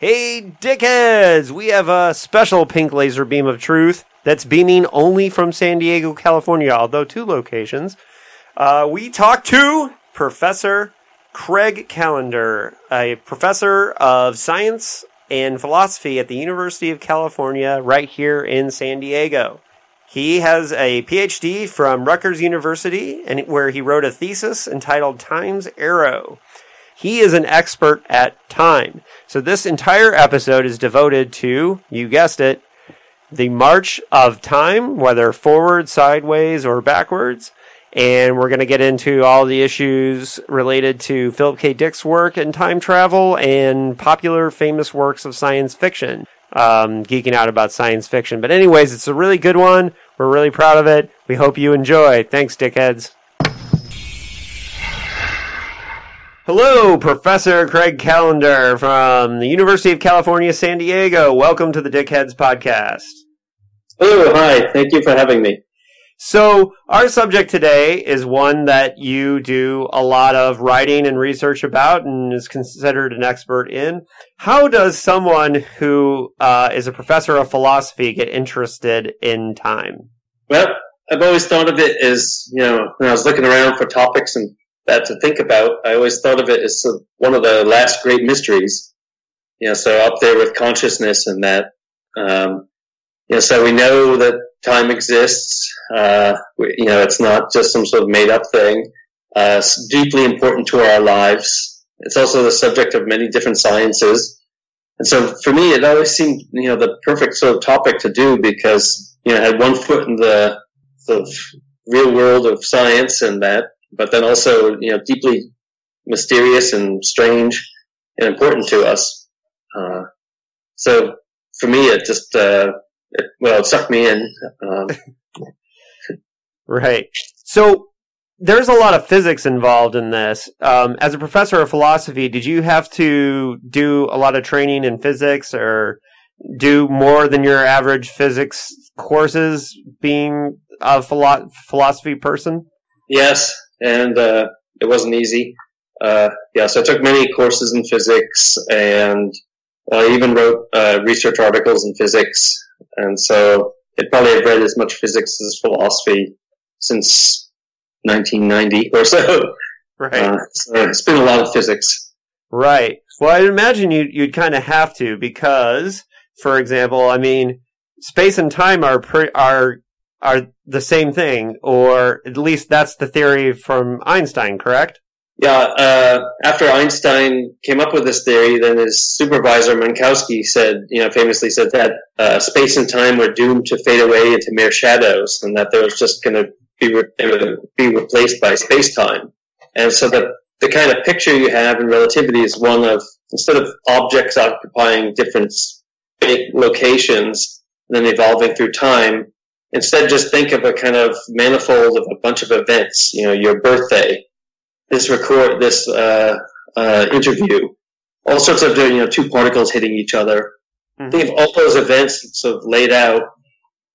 Hey, dickheads! We have a special pink laser beam of truth that's beaming only from San Diego, California, although two locations. Uh, we talked to Professor Craig Callender, a professor of science and philosophy at the University of California right here in San Diego. He has a PhD from Rutgers University and where he wrote a thesis entitled Time's Arrow. He is an expert at time. So this entire episode is devoted to, you guessed it, the march of time, whether forward, sideways, or backwards. And we're going to get into all the issues related to Philip K. Dick's work in time travel and popular famous works of science fiction. Um, geeking out about science fiction. But anyways, it's a really good one. We're really proud of it. We hope you enjoy. Thanks, dickheads. Hello, Professor Craig Callender from the University of California, San Diego. Welcome to the Dickheads Podcast. Hello, hi. Thank you for having me. So, our subject today is one that you do a lot of writing and research about and is considered an expert in. How does someone who uh, is a professor of philosophy get interested in time? Well, I've always thought of it as, you know, when I was looking around for topics and that to think about. I always thought of it as one of the last great mysteries. You know, so up there with consciousness and that. Um, you know, so we know that time exists. Uh, we, you know, it's not just some sort of made up thing. Uh, it's deeply important to our lives. It's also the subject of many different sciences. And so for me, it always seemed, you know, the perfect sort of topic to do because, you know, I had one foot in the of real world of science and that, but then also, you know, deeply mysterious and strange and important to us. Uh, so for me, it just, uh, it, well, it sucked me in. Um, right. So there's a lot of physics involved in this. Um, as a professor of philosophy, did you have to do a lot of training in physics or do more than your average physics courses being a philo- philosophy person? Yes, and uh, it wasn't easy. Uh, yeah, so I took many courses in physics, and I even wrote uh, research articles in physics. And so it probably have read as much physics as philosophy since 1990 or so. Right. Uh, so it's been a lot of physics. Right. Well, I'd imagine you, you'd kind of have to because, for example, I mean, space and time are pre- are are the same thing, or at least that's the theory from Einstein, correct? Yeah, uh, after Einstein came up with this theory, then his supervisor Minkowski said, you know, famously said that uh, space and time were doomed to fade away into mere shadows, and that there was just going to be re- be replaced by space time. And so the the kind of picture you have in relativity is one of instead of objects occupying different locations, and then evolving through time, Instead, just think of a kind of manifold of a bunch of events. You know, your birthday, this record, this uh, uh, interview, all sorts of you know two particles hitting each other. Mm-hmm. Think of all those events sort of laid out,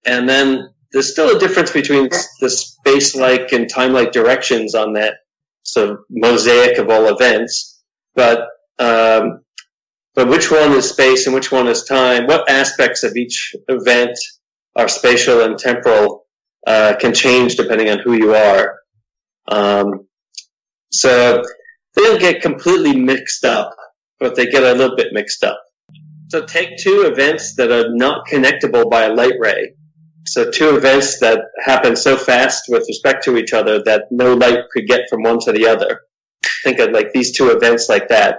and then there's still a difference between the space-like and time-like directions on that sort of mosaic of all events. But um, but which one is space and which one is time? What aspects of each event our spatial and temporal uh, can change depending on who you are. Um, so they don't get completely mixed up, but they get a little bit mixed up. So take two events that are not connectable by a light ray. So two events that happen so fast with respect to each other that no light could get from one to the other. Think of like these two events like that.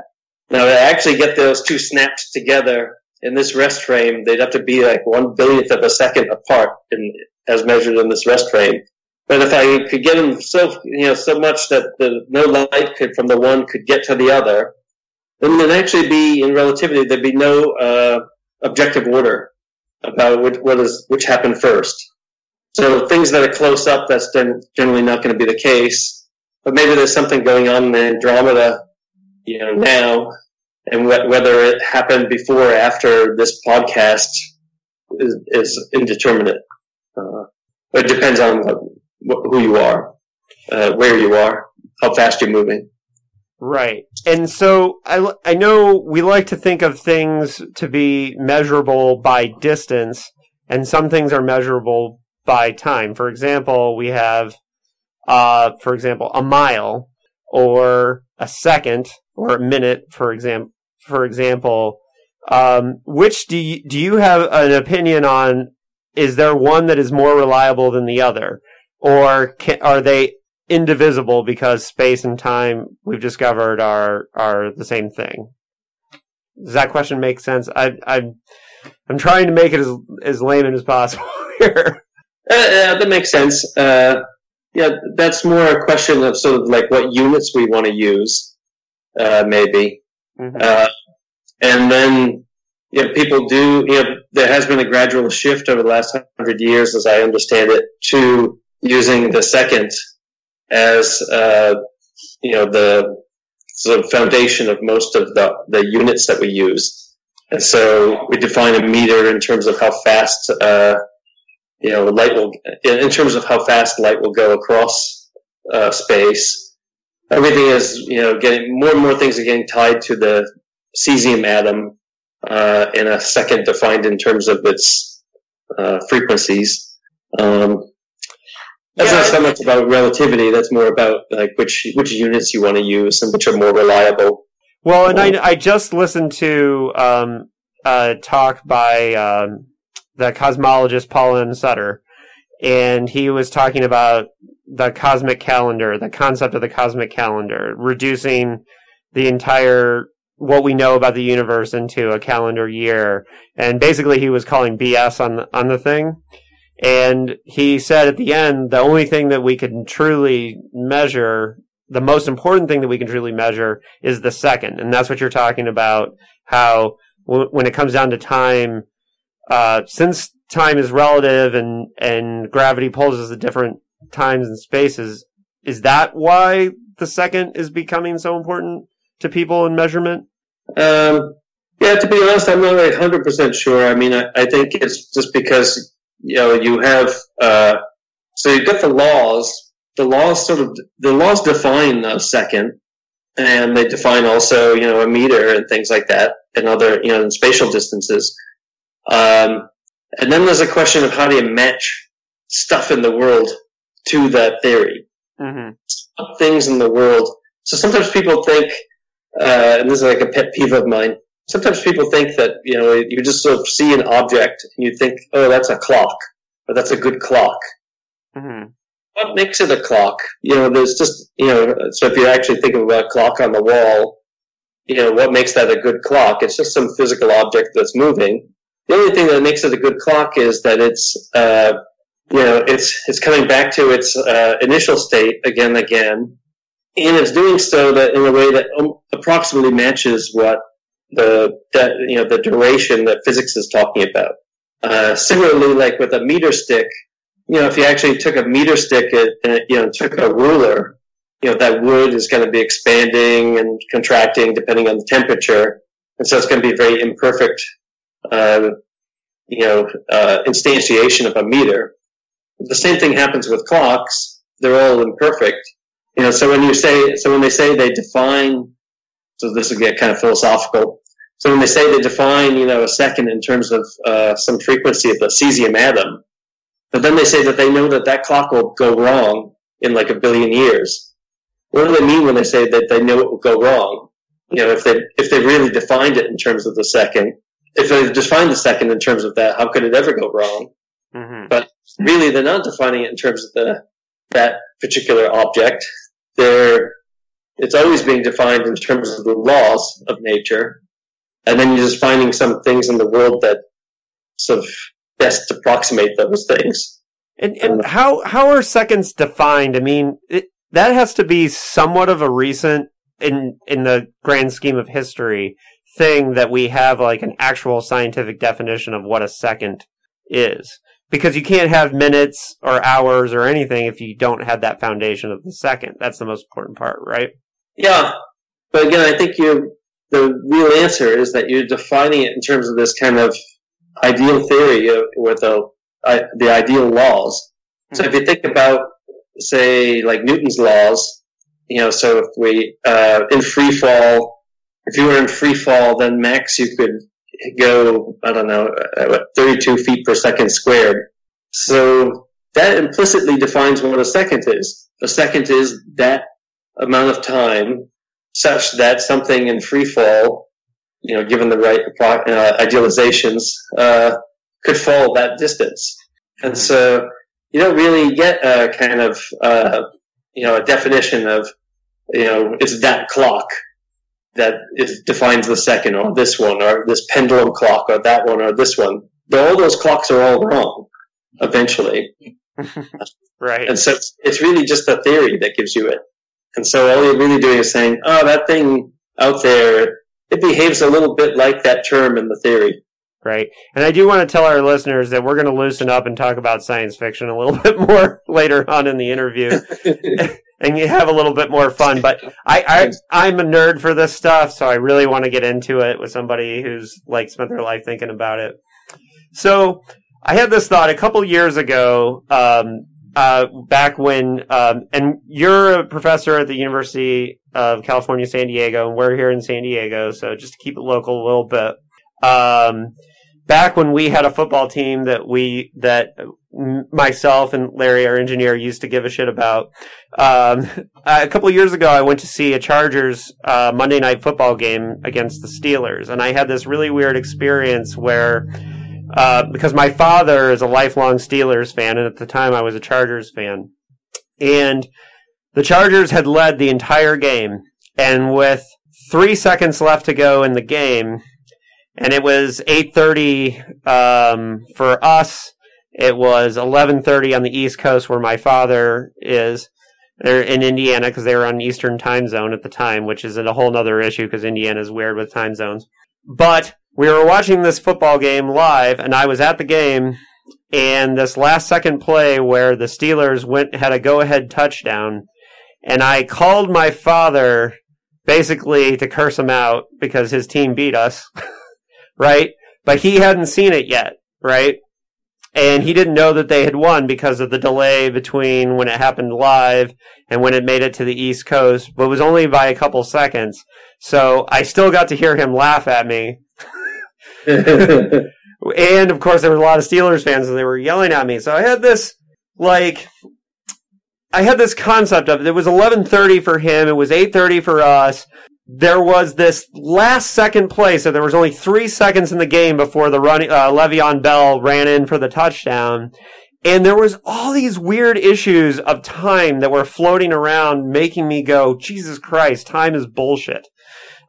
Now to actually get those two snapped together in this rest frame, they'd have to be like one billionth of a second apart in, as measured in this rest frame. But if I could get them so, you know, so much that the, no light could, from the one could get to the other, then there'd actually be, in relativity, there'd be no, uh, objective order about which, what is, which happened first. So things that are close up, that's generally not going to be the case. But maybe there's something going on in Andromeda, you know, now and wh- whether it happened before or after this podcast is, is indeterminate. Uh, it depends on what, who you are, uh, where you are, how fast you're moving. Right. And so I, I know we like to think of things to be measurable by distance, and some things are measurable by time. For example, we have, uh, for example, a mile or a second or a minute, for example, for example. Um, which do you, do you have an opinion on? Is there one that is more reliable than the other? Or can, are they indivisible because space and time we've discovered are are the same thing. Does that question make sense? I I'm I'm trying to make it as as layman as possible here. Uh, that makes sense. Uh, yeah, that's more a question of sort of like what units we want to use, uh, maybe. Mm-hmm. Uh, and then, you know, people do, you know, there has been a gradual shift over the last hundred years, as I understand it, to using the second as uh, you know the sort of foundation of most of the the units that we use. And so we define a meter in terms of how fast uh, you know light will in terms of how fast light will go across uh, space. Everything is you know getting more and more things are getting tied to the cesium atom uh, in a second defined in terms of its uh, frequencies. Um, that's yeah, not so much about relativity. That's more about like which which units you want to use and which are more reliable. Well, and I I just listened to um, a talk by um, the cosmologist Paul M. Sutter, and he was talking about the cosmic calendar, the concept of the cosmic calendar, reducing the entire what we know about the universe into a calendar year, and basically he was calling BS on the, on the thing. And he said at the end, the only thing that we can truly measure, the most important thing that we can truly measure is the second. And that's what you're talking about, how w- when it comes down to time, uh, since time is relative and, and gravity pulls us at different times and spaces, is that why the second is becoming so important to people in measurement? Um, yeah, to be honest, I'm not like 100% sure. I mean, I, I think it's just because you know, you have, uh, so you've got the laws. The laws sort of, the laws define a second, and they define also, you know, a meter and things like that, and other, you know, spatial distances. Um, and then there's a question of how do you match stuff in the world to that theory. Mm-hmm. Things in the world. So sometimes people think, uh, and this is like a pet peeve of mine, sometimes people think that you know you just sort of see an object and you think, oh, that's a clock, or that's a good clock. Mm-hmm. What makes it a clock? You know, there's just you know. So if you're actually thinking about a clock on the wall, you know, what makes that a good clock? It's just some physical object that's moving. The only thing that makes it a good clock is that it's, uh, you know, it's it's coming back to its uh, initial state again and again, and it's doing so that in a way that um, approximately matches what the, the you know the duration that physics is talking about. Uh, similarly, like with a meter stick, you know, if you actually took a meter stick and you know took a ruler, you know that wood is going to be expanding and contracting depending on the temperature, and so it's going to be very imperfect, uh, you know, uh, instantiation of a meter. The same thing happens with clocks; they're all imperfect. You know, so when you say, so when they say they define so this will get kind of philosophical. So when they say they define, you know, a second in terms of uh, some frequency of the cesium atom, but then they say that they know that that clock will go wrong in like a billion years. What do they mean when they say that they know it will go wrong? You know, if they if they really defined it in terms of the second, if they defined the second in terms of that, how could it ever go wrong? Mm-hmm. But really, they're not defining it in terms of the that particular object. They're it's always being defined in terms of the laws of nature, and then you're just finding some things in the world that sort of best approximate those things. And, and how how are seconds defined? I mean, it, that has to be somewhat of a recent in in the grand scheme of history thing that we have like an actual scientific definition of what a second is because you can't have minutes or hours or anything if you don't have that foundation of the second. That's the most important part, right? Yeah, but again, I think you the real answer is that you're defining it in terms of this kind of ideal theory with the the ideal laws. So if you think about, say, like Newton's laws, you know, so if we uh, in free fall, if you were in free fall, then max you could go, I don't know, uh, 32 feet per second squared. So that implicitly defines what a second is. A second is that amount of time such that something in free fall, you know, given the right uh, idealizations, uh, could fall that distance. And so you don't really get a kind of, uh, you know, a definition of, you know, it's that clock that it defines the second or this one or this pendulum clock or that one or this one. All those clocks are all wrong eventually. right. And so it's really just the theory that gives you it. And so all you're really doing is saying, oh, that thing out there, it behaves a little bit like that term in the theory. Right. And I do want to tell our listeners that we're going to loosen up and talk about science fiction a little bit more later on in the interview. and you have a little bit more fun. But I, I I'm a nerd for this stuff, so I really want to get into it with somebody who's like spent their life thinking about it. So I had this thought a couple years ago, um, uh, back when, um, and you're a professor at the University of California, San Diego, and we're here in San Diego, so just to keep it local a little bit. Um, back when we had a football team that we that myself and Larry, our engineer, used to give a shit about. Um, a couple years ago, I went to see a Chargers uh, Monday night football game against the Steelers, and I had this really weird experience where. Uh, because my father is a lifelong Steelers fan, and at the time I was a Chargers fan. And the Chargers had led the entire game, and with three seconds left to go in the game, and it was 8.30 um, for us. It was 11.30 on the east coast where my father is. They're in indiana because they were on eastern time zone at the time which is a whole other issue because indiana is weird with time zones. But we were watching this football game live and i was at the game and this last second play where the steelers went had a go-ahead touchdown and i called my father basically to curse him out because his team beat us right? But he hadn't seen it yet, right? And he didn't know that they had won because of the delay between when it happened live and when it made it to the East Coast, but it was only by a couple seconds. So I still got to hear him laugh at me. and of course, there were a lot of Steelers fans and they were yelling at me. So I had this, like, I had this concept of it. It was 11:30 for him. It was 8:30 for us there was this last second play, so there was only three seconds in the game before the run, uh, Le'Veon Bell ran in for the touchdown. And there was all these weird issues of time that were floating around, making me go, Jesus Christ, time is bullshit.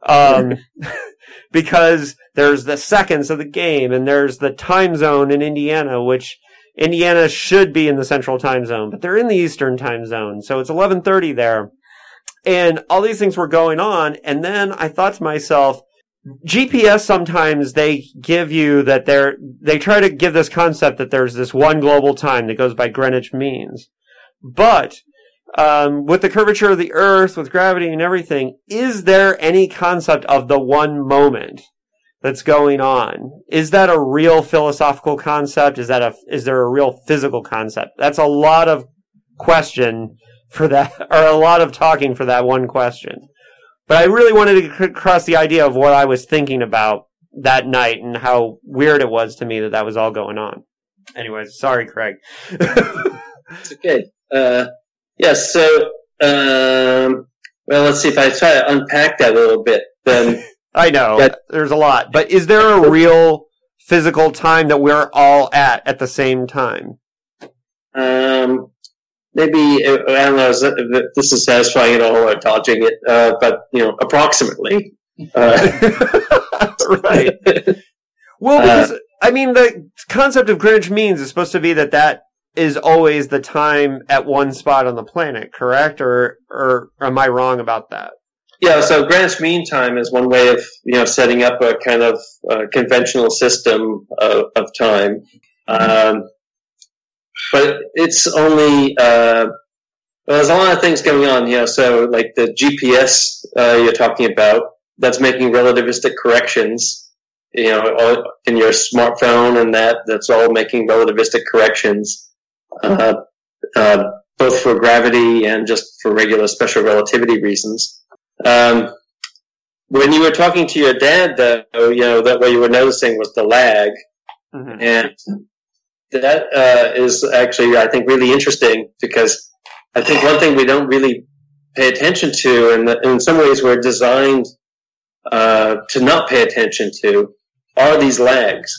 Um, because there's the seconds of the game and there's the time zone in Indiana, which Indiana should be in the central time zone, but they're in the eastern time zone. So it's 1130 there. And all these things were going on. And then I thought to myself, GPS sometimes they give you that they're, they try to give this concept that there's this one global time that goes by Greenwich means. But, um, with the curvature of the earth, with gravity and everything, is there any concept of the one moment that's going on? Is that a real philosophical concept? Is that a, is there a real physical concept? That's a lot of question for that, or a lot of talking for that one question. But I really wanted to cross the idea of what I was thinking about that night and how weird it was to me that that was all going on. Anyways, sorry, Craig. it's okay. Uh, yes. Yeah, so, um, well, let's see if I try to unpack that a little bit. Then I know that, there's a lot, but is there a real physical time that we're all at at the same time? Um, maybe I don't know if this is satisfying at all or dodging it, uh, but you know, approximately. Uh, right. Well, uh, because uh, I mean, the concept of Greenwich means is supposed to be that that is always the time at one spot on the planet, correct? Or, or am I wrong about that? Yeah, so Greenwich Mean Time is one way of you know setting up a kind of uh, conventional system of, of time. Um, but it's only uh, well, there's a lot of things going on. You know, so like the GPS uh, you're talking about, that's making relativistic corrections. You know, in your smartphone and that, that's all making relativistic corrections. Uh, uh, both for gravity and just for regular special relativity reasons. Um, when you were talking to your dad, though, you know that what you were noticing was the lag, mm-hmm. and that uh, is actually, I think, really interesting because I think one thing we don't really pay attention to, and in some ways we're designed uh, to not pay attention to, are these lags.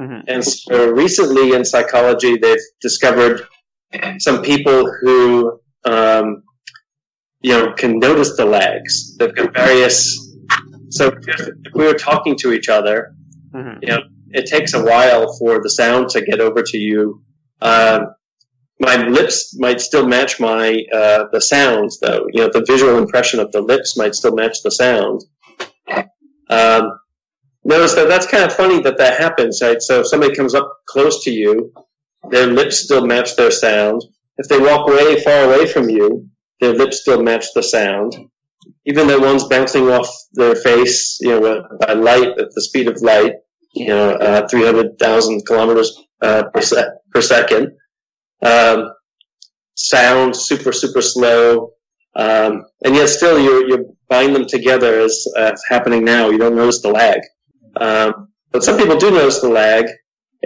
Mm-hmm. And so recently in psychology, they've discovered some people who, um, you know, can notice the lags. They've got various. So if we were talking to each other, mm-hmm. you know, it takes a while for the sound to get over to you. Um, my lips might still match my uh, the sounds, though. You know, the visual impression of the lips might still match the sound. Um, notice that that's kind of funny that that happens, right? So if somebody comes up close to you, their lips still match their sound. If they walk way far away from you, their lips still match the sound. Even though one's bouncing off their face, you know, by light at the speed of light, you know, uh, 300,000 kilometers uh, per, per second. Um, sound super, super slow. Um, and yet still you you bind them together as uh, happening now. You don't notice the lag. Um, but some people do notice the lag.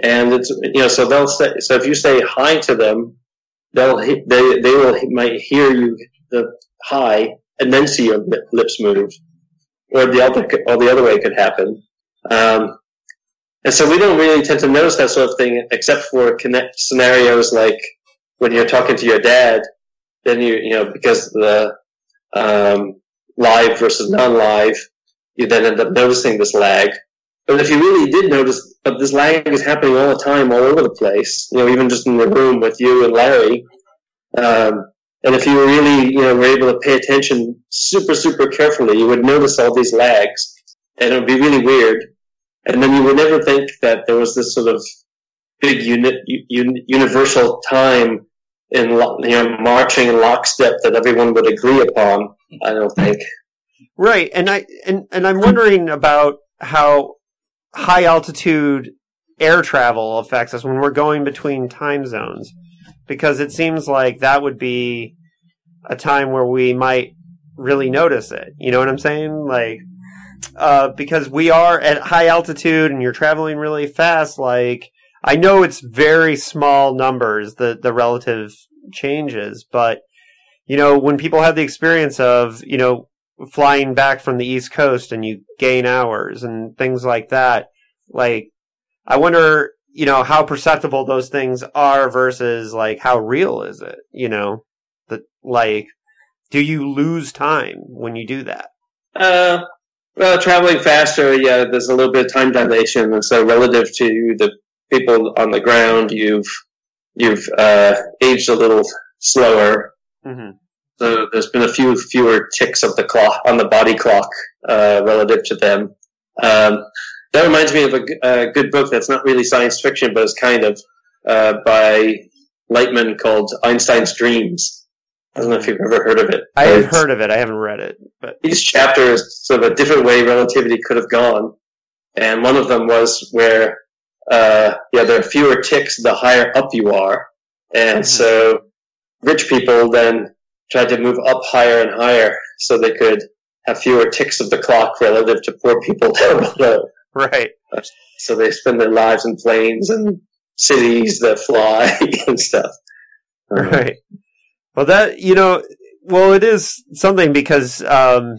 And it's, you know, so they'll say, so if you say hi to them, they'll, they, they will, might hear you the hi and then see your lips move. Or the other, or the other way could happen. Um, and so we don't really tend to notice that sort of thing except for connect scenarios like when you're talking to your dad, then you, you know, because the, um, live versus non-live, you then end up noticing this lag. But if you really did notice, but this lag is happening all the time, all over the place, you know, even just in the room with you and Larry, um, and if you really, you know, were able to pay attention super, super carefully, you would notice all these lags, and it would be really weird. And then you would never think that there was this sort of big uni- un- universal time in you know marching in lockstep that everyone would agree upon. I don't think. Right, and I and and I'm wondering about how high altitude air travel affects us when we're going between time zones, because it seems like that would be a time where we might really notice it. You know what I'm saying? Like uh, because we are at high altitude and you're traveling really fast, like, I know it's very small numbers, the, the relative changes, but, you know, when people have the experience of, you know, flying back from the East Coast and you gain hours and things like that, like, I wonder, you know, how perceptible those things are versus, like, how real is it, you know? That, like, do you lose time when you do that? Uh, well, traveling faster, yeah, there's a little bit of time dilation, and so relative to the people on the ground, you've you've uh, aged a little slower. Mm-hmm. So there's been a few fewer ticks of the clock on the body clock uh, relative to them. Um, that reminds me of a, a, good book that's not really science fiction, but it's kind of uh, by Lightman called Einstein's Dreams. I don't know if you've ever heard of it. I have heard of it. I haven't read it. But each chapter is sort of a different way relativity could have gone, and one of them was where, uh, yeah, there are fewer ticks the higher up you are, and mm-hmm. so rich people then tried to move up higher and higher so they could have fewer ticks of the clock relative to poor people down below. Right. So they spend their lives in planes and cities that fly and stuff. Right. Well, that you know, well, it is something because um,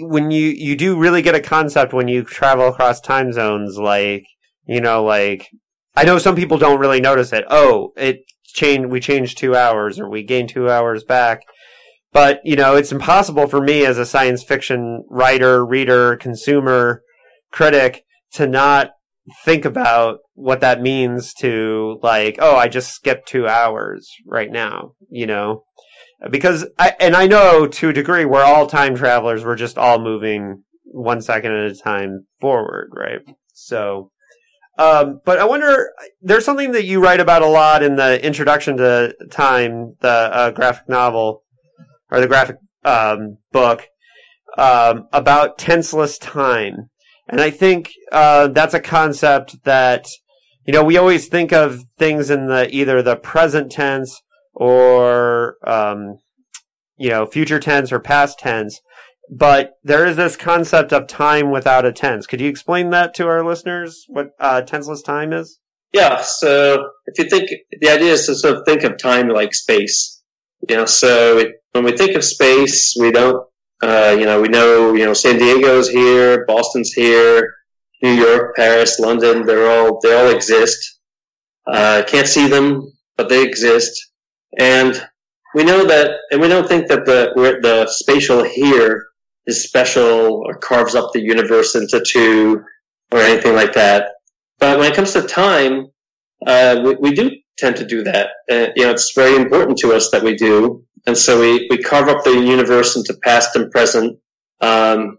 when you you do really get a concept when you travel across time zones, like you know, like I know some people don't really notice it. Oh, it changed. We changed two hours, or we gained two hours back. But you know, it's impossible for me as a science fiction writer, reader, consumer, critic to not think about what that means to like, oh, I just skipped two hours right now, you know? Because I, and I know to a degree we're all time travelers. We're just all moving one second at a time forward, right? So, um, but I wonder, there's something that you write about a lot in the introduction to Time, the uh, graphic novel, or the graphic um, book, um, about tenseless time. And I think uh, that's a concept that you know we always think of things in the either the present tense or um, you know future tense or past tense. But there is this concept of time without a tense. Could you explain that to our listeners? What uh, tenseless time is? Yeah. So if you think the idea is to sort of think of time like space. You know, so it, when we think of space, we don't. Uh, you know, we know. You know, San Diego's here, Boston's here, New York, Paris, London. They're all they all exist. Uh, can't see them, but they exist, and we know that, and we don't think that the the spatial here is special or carves up the universe into two or anything like that. But when it comes to time, uh, we, we, do tend to do that. Uh, you know, it's very important to us that we do, and so we, we carve up the universe into past and present. Um,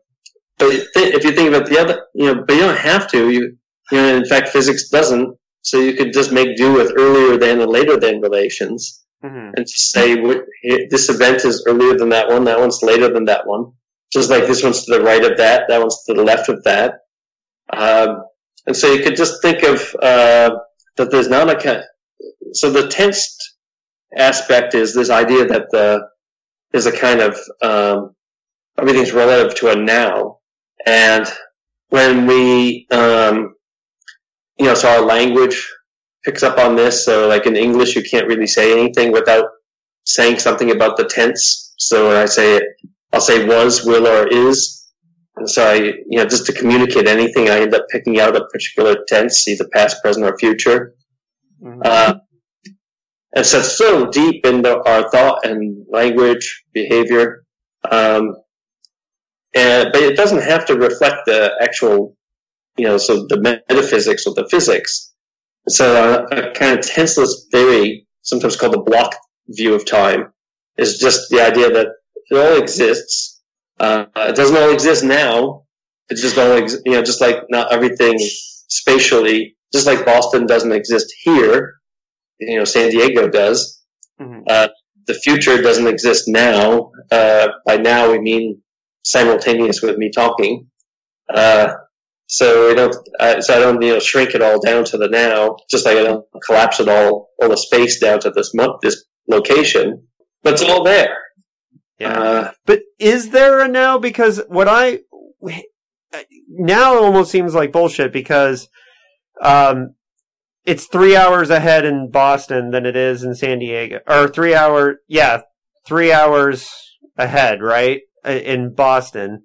but if you think about the other, you know, but you don't have to. You, you know, in fact, physics doesn't. So you could just make do with earlier than and later than relations, mm-hmm. and say this event is earlier than that one, that one's later than that one just like this one's to the right of that, that one's to the left of that. Um, and so you could just think of uh, that there's not a kind. So the tensed aspect is this idea that the is a kind of um, everything's relative to a now, and when we um, you know, so our language picks up on this. So like in English, you can't really say anything without saying something about the tense. So when I say it, I'll say was, will, or is. And so I, you know, just to communicate anything, I end up picking out a particular tense, either past, present, or future. Mm-hmm. Uh, and so it's so deep into our thought and language, behavior. Um, and, but it doesn't have to reflect the actual, you know, so the metaphysics or the physics. So a, a kind of tenseless theory, sometimes called the block view of time, is just the idea that it all exists. Uh, it doesn't all exist now. It just all, ex- you know, just like not everything spatially, just like Boston doesn't exist here, you know, San Diego does. Mm-hmm. Uh, the future doesn't exist now. Uh, by now we mean simultaneous with me talking. Uh, so we don't, uh, so I don't, you know, shrink it all down to the now, just like I don't collapse it all, all the space down to this month, this location, but it's all there. Yeah. Uh, but is there a now? Because what I now almost seems like bullshit because um, it's three hours ahead in Boston than it is in San Diego, or three hour, yeah, three hours ahead, right, Uh, in Boston.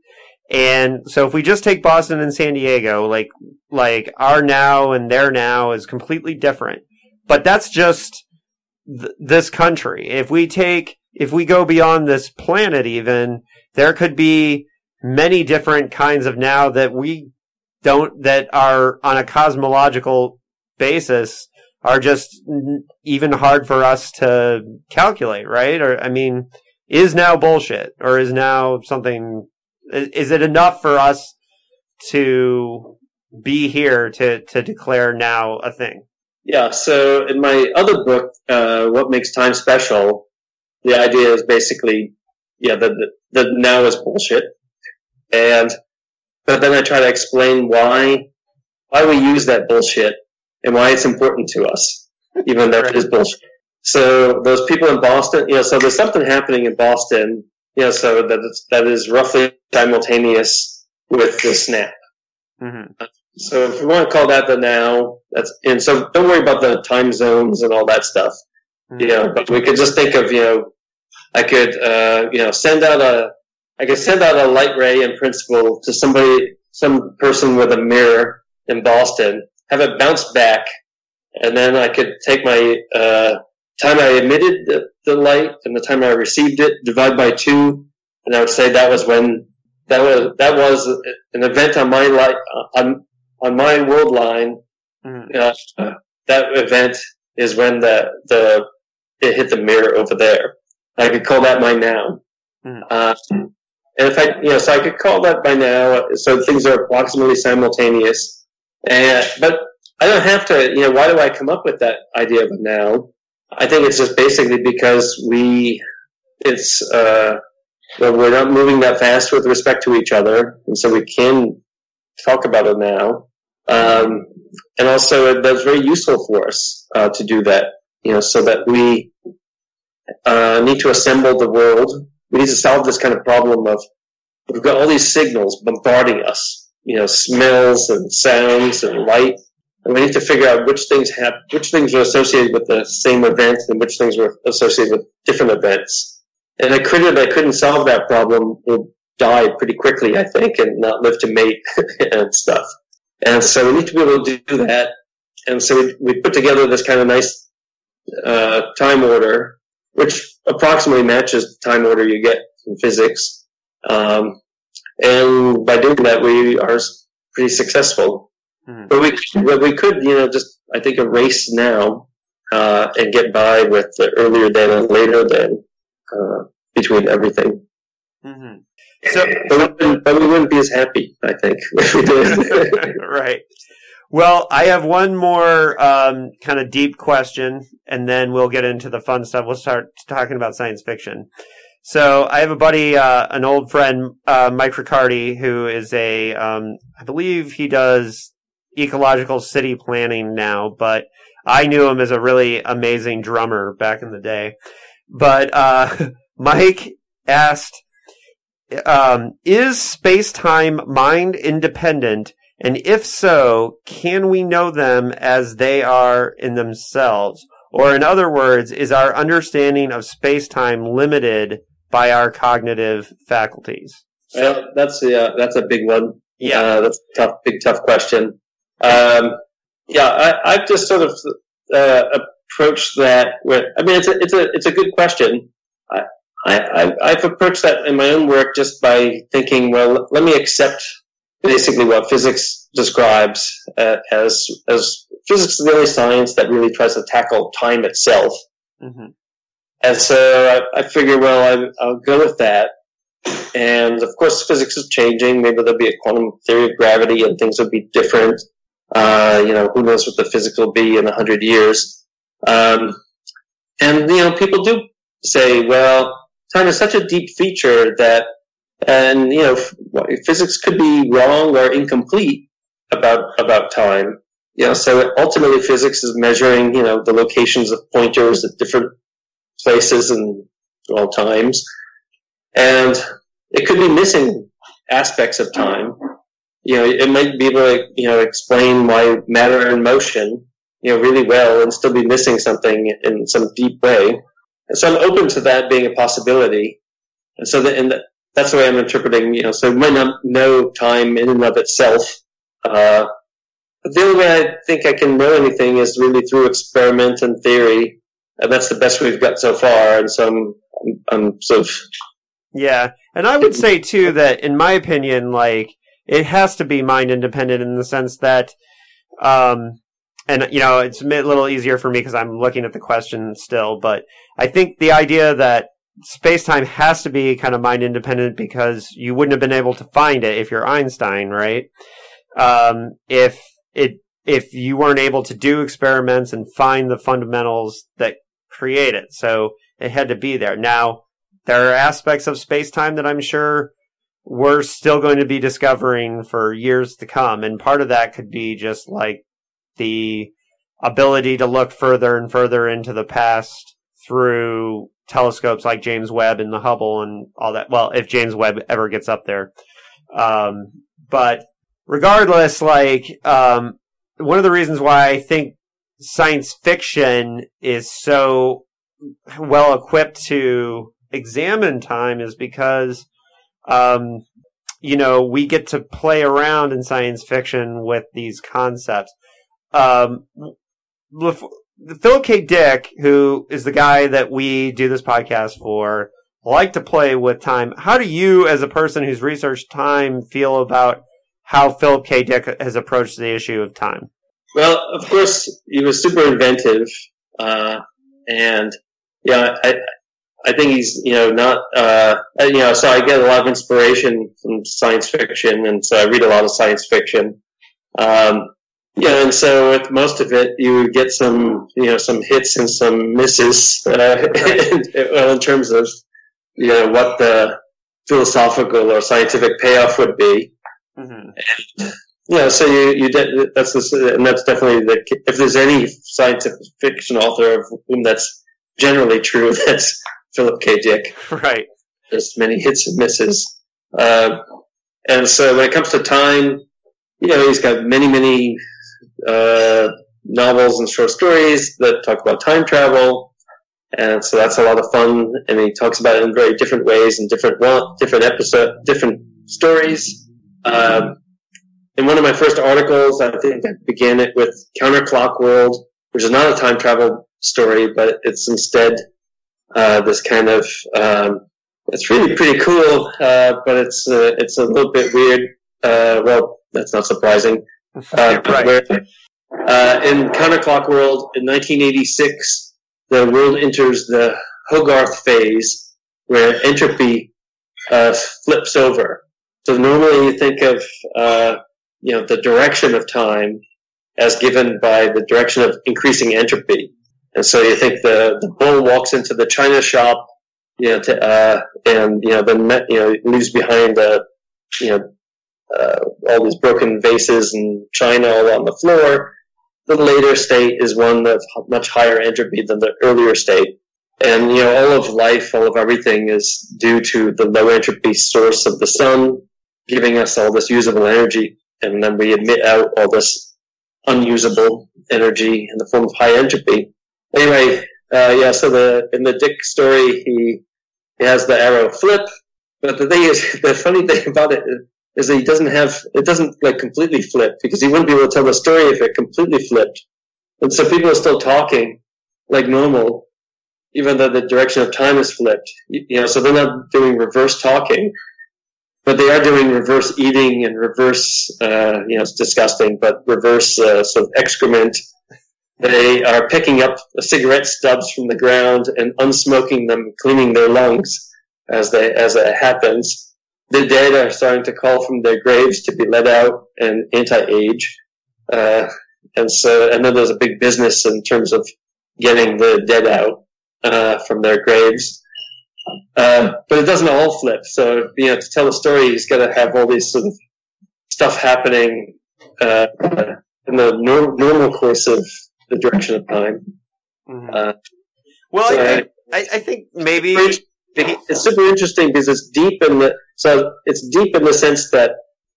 And so if we just take Boston and San Diego, like like our now and their now is completely different. But that's just th- this country. If we take if we go beyond this planet even, there could be many different kinds of now that we don't, that are on a cosmological basis are just even hard for us to calculate, right? Or, I mean, is now bullshit or is now something, is it enough for us to be here to, to declare now a thing? Yeah. So in my other book, uh, What Makes Time Special, the idea is basically, yeah, the, the, the now is bullshit. And, but then I try to explain why, why we use that bullshit and why it's important to us, even though it is bullshit. So those people in Boston, you know, so there's something happening in Boston, you know, so that that is roughly simultaneous with the snap. Mm-hmm. So if you want to call that the now, that's and so don't worry about the time zones and all that stuff. Mm-hmm. You know, but we could just think of you know I could, uh, you know, send out a, I could send out a light ray in principle to somebody, some person with a mirror in Boston, have it bounce back, and then I could take my uh, time I emitted the, the light and the time I received it, divide by two, and I would say that was when that was that was an event on my light on on my world line. Mm. Uh, that event is when the the it hit the mirror over there. I could call that my now. Mm. Uh, and if I, you know, so I could call that by now. So things are approximately simultaneous. And, but I don't have to, you know, why do I come up with that idea of a now? I think it's just basically because we, it's, uh, well, we're not moving that fast with respect to each other. And so we can talk about it now. Um, and also that's very useful for us, uh, to do that, you know, so that we, uh, need to assemble the world. We need to solve this kind of problem of we've got all these signals bombarding us, you know, smells and sounds and light, and we need to figure out which things have which things are associated with the same event and which things were associated with different events. And a critter that couldn't solve that problem will die pretty quickly, I think, and not live to mate and stuff. And so we need to be able to do that. And so we, we put together this kind of nice uh, time order, which approximately matches the time order you get in physics. Um, and by doing that, we are pretty successful. Mm-hmm. But we, but we could, you know, just I think erase now uh, and get by with the earlier than and later than uh, between everything. Mm-hmm. So, but we, but we wouldn't be as happy, I think, if we did. right. Well, I have one more um, kind of deep question, and then we'll get into the fun stuff. We'll start talking about science fiction. So I have a buddy, uh, an old friend, uh, Mike Riccardi, who is a, um, I believe he does ecological city planning now, but I knew him as a really amazing drummer back in the day. But uh, Mike asked um, is space time mind independent? And if so, can we know them as they are in themselves? Or in other words, is our understanding of space time limited by our cognitive faculties? Well, that's a, uh, that's a big one. Yeah. Uh, that's a tough, big, tough question. Um, yeah, I, have just sort of, uh, approached that with, I mean, it's a, it's a, it's a good question. I, I, have approached that in my own work just by thinking, well, let me accept basically what physics describes uh, as as physics is the only science that really tries to tackle time itself. Mm-hmm. And so I, I figure, well, I, will go with that. And of course, physics is changing. Maybe there'll be a quantum theory of gravity, and things will be different. Uh, you know, who knows what the physical be in a hundred years? Um, and you know, people do say, well, time is such a deep feature that, and you know, physics could be wrong or incomplete about about time. You know, so ultimately, physics is measuring you know the locations of pointers at different places and all times, and it could be missing aspects of time. You know, it might be able to you know explain why matter and motion you know really well and still be missing something in some deep way. And so I'm open to that being a possibility. And so that, and that's the way I'm interpreting, you know, so we might not know time in and of itself. Uh, but the only way I think I can know anything is really through experiment and theory. And that's the best we've got so far. And so I'm, I'm, I'm sort of. Yeah. And I would say too that in my opinion, like, it has to be mind independent in the sense that, um, and you know it's a little easier for me because I'm looking at the question still, but I think the idea that space time has to be kind of mind independent because you wouldn't have been able to find it if you're Einstein, right? Um, if it if you weren't able to do experiments and find the fundamentals that create it, so it had to be there. Now there are aspects of space time that I'm sure we're still going to be discovering for years to come, and part of that could be just like the ability to look further and further into the past through telescopes like James Webb and the Hubble and all that. Well, if James Webb ever gets up there. Um, but regardless, like, um, one of the reasons why I think science fiction is so well equipped to examine time is because, um, you know, we get to play around in science fiction with these concepts. Um, Philip K. Dick, who is the guy that we do this podcast for, like to play with time. How do you, as a person who's researched time, feel about how Philip K. Dick has approached the issue of time? Well, of course, he was super inventive, uh, and yeah, I, I think he's you know not uh, you know so I get a lot of inspiration from science fiction, and so I read a lot of science fiction. Um, yeah, and so with most of it, you get some, you know, some hits and some misses uh, in, in terms of, you know, what the philosophical or scientific payoff would be. Mm-hmm. And, you know, so you, you de- that's the, and that's definitely the, if there's any scientific fiction author of whom that's generally true. That's Philip K. Dick. Right. There's many hits and misses. Uh, and so when it comes to time, you know, he's got many, many uh, novels and short stories that talk about time travel. And so that's a lot of fun. And he talks about it in very different ways and different, well, different episode, different stories. Um, in one of my first articles, I think I began it with Counterclock World, which is not a time travel story, but it's instead uh, this kind of um, it's really pretty cool, uh, but it's uh, it's a little bit weird. Uh, well, that's not surprising. Uh, right. Uh, in Counterclock World, in 1986, the world enters the Hogarth phase, where entropy uh, flips over. So normally you think of you know the direction of time as given by the direction of increasing entropy. And so you think the, the bull walks into the china shop, you know, to, uh, and, you know, then, you know, leaves behind, you know, uh, all these broken vases and china all on the floor. The later state is one of much higher entropy than the earlier state. And, you know, all of life, all of everything is due to the low entropy source of the sun giving us all this usable energy. And then we emit out all this unusable energy in the form of high entropy anyway, uh, yeah. So the in the Dick story, he he has the arrow flip, but the thing is, the funny thing about it is that he doesn't have it doesn't like completely flip because he wouldn't be able to tell the story if it completely flipped, and so people are still talking like normal, even though the direction of time is flipped. You know, so they're not doing reverse talking. But they are doing reverse eating and reverse, uh, you know, it's disgusting, but reverse uh, sort of excrement they are picking up cigarette stubs from the ground and unsmoking them, cleaning their lungs as they as it happens. The dead are starting to call from their graves to be let out and anti-age, uh, and so and then there's a big business in terms of getting the dead out uh, from their graves. Uh, but it doesn't all flip. So you know, to tell a story, he's got to have all these sort of stuff happening uh, in the normal course of the direction of time. Mm-hmm. Uh, well, so I, I, I, think maybe it's super interesting because it's deep in the so it's deep in the sense that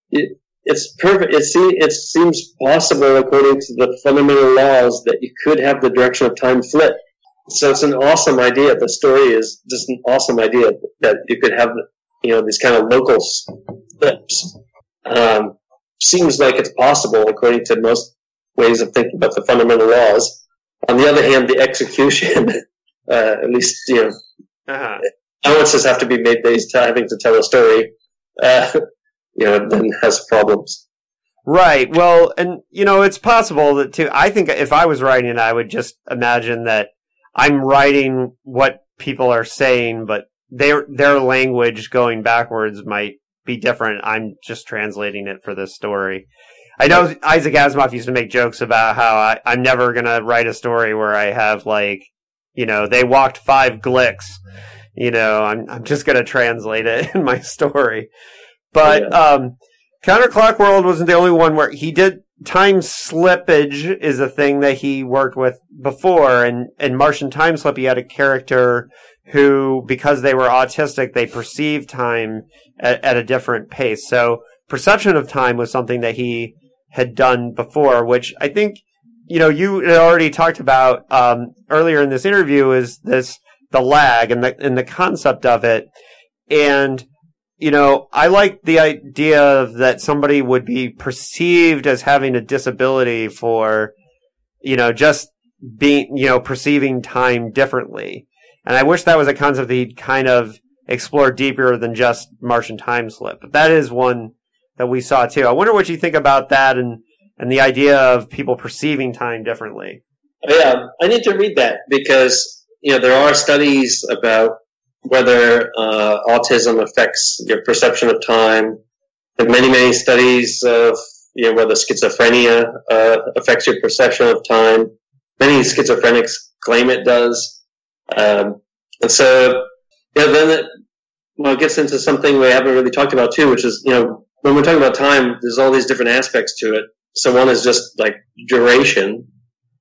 it, it's perfect. It, see, it seems possible according to the fundamental laws that you could have the direction of time flip. So it's an awesome idea. The story is just an awesome idea that you could have, you know, these kind of local flips. Um, seems like it's possible according to most ways of thinking about the fundamental laws. On the other hand, the execution, uh, at least, you know, uh-huh. allowances have to be made based having to tell a story, uh, you know, then has problems. Right. Well, and, you know, it's possible that too, I think if I was writing I would just imagine that I'm writing what people are saying, but their, their language going backwards might be different. I'm just translating it for this story. I know Isaac Asimov used to make jokes about how I, I'm never gonna write a story where I have like, you know, they walked five glicks. You know, I'm I'm just gonna translate it in my story. But yeah. um, Counterclock World wasn't the only one where he did time slippage is a thing that he worked with before, and in Martian Time Slip he had a character who, because they were autistic, they perceived time at, at a different pace. So perception of time was something that he had done before, which I think, you know, you had already talked about um, earlier in this interview is this the lag and the and the concept of it. And you know, I like the idea that somebody would be perceived as having a disability for, you know, just being, you know, perceiving time differently. And I wish that was a concept that he'd kind of explore deeper than just Martian time slip. But that is one that we saw too. I wonder what you think about that and and the idea of people perceiving time differently. Yeah, I need to read that because you know there are studies about whether uh, autism affects your perception of time. There are many many studies of you know whether schizophrenia uh, affects your perception of time. Many schizophrenics claim it does, um, and so yeah, then it well it gets into something we haven't really talked about too, which is you know when we're talking about time, there's all these different aspects to it. So one is just like duration.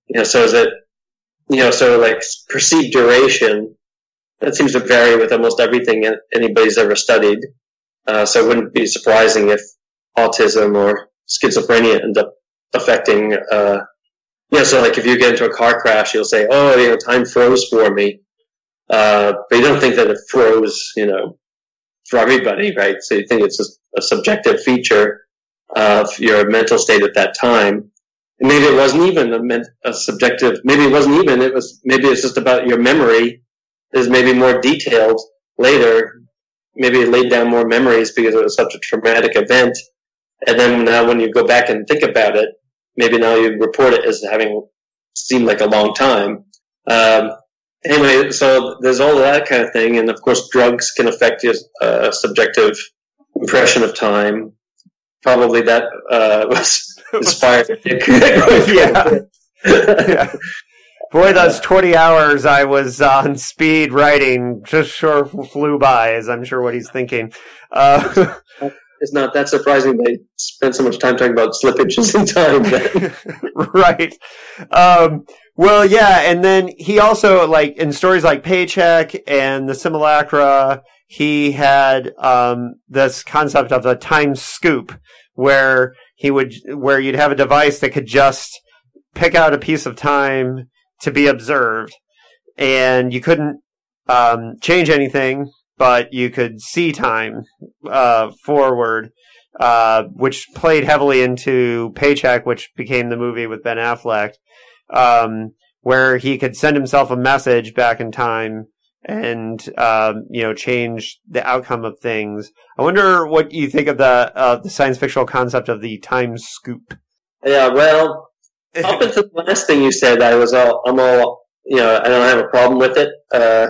You know, so is it you know, so like perceived duration, that seems to vary with almost everything anybody's ever studied. Uh, so it wouldn't be surprising if autism or schizophrenia end up affecting, uh, you know, so like if you get into a car crash, you'll say, oh, you know, time froze for me. Uh, but you don't think that it froze, you know, for everybody, right? So you think it's just a subjective feature of your mental state at that time. And maybe it wasn't even a, a subjective, maybe it wasn't even, it was, maybe it's just about your memory is maybe more detailed later. Maybe it laid down more memories because it was such a traumatic event. And then now when you go back and think about it, maybe now you report it as having seemed like a long time. Um, anyway, so there's all of that kind of thing. And of course, drugs can affect your uh, subjective impression of time. Probably that uh, was inspired. yeah. yeah. Boy, those 20 hours I was on speed writing just sure flew by, as I'm sure what he's thinking. Uh, it's not that surprising they spent so much time talking about slippages in time. right. Um, well, yeah, and then he also, like, in stories like Paycheck and The Simulacra, he had um, this concept of a time scoop, where he would, where you'd have a device that could just pick out a piece of time to be observed, and you couldn't um, change anything, but you could see time uh, forward, uh, which played heavily into Paycheck, which became the movie with Ben Affleck, um, where he could send himself a message back in time and um, you know change the outcome of things. I wonder what you think of the uh, the science fictional concept of the time scoop. Yeah, well, up until the last thing you said, I was all, I'm all, you know, I don't have a problem with it. Uh,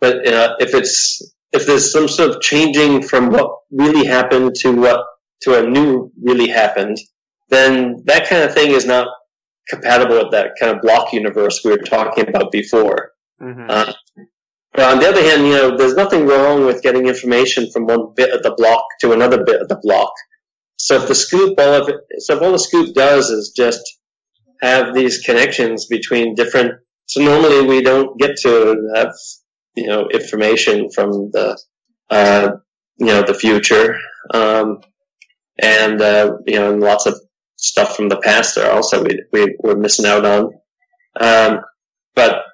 but you know, if it's if there's some sort of changing from what really happened to what to a new really happened, then that kind of thing is not compatible with that kind of block universe we were talking about before. Mm-hmm. Uh, but on the other hand, you know, there's nothing wrong with getting information from one bit of the block to another bit of the block. So if the scoop, all of it, so if all the scoop does is just have these connections between different. So normally we don't get to have you know information from the uh, you know the future, um, and uh, you know and lots of stuff from the past there also we, we we're missing out on. Um, but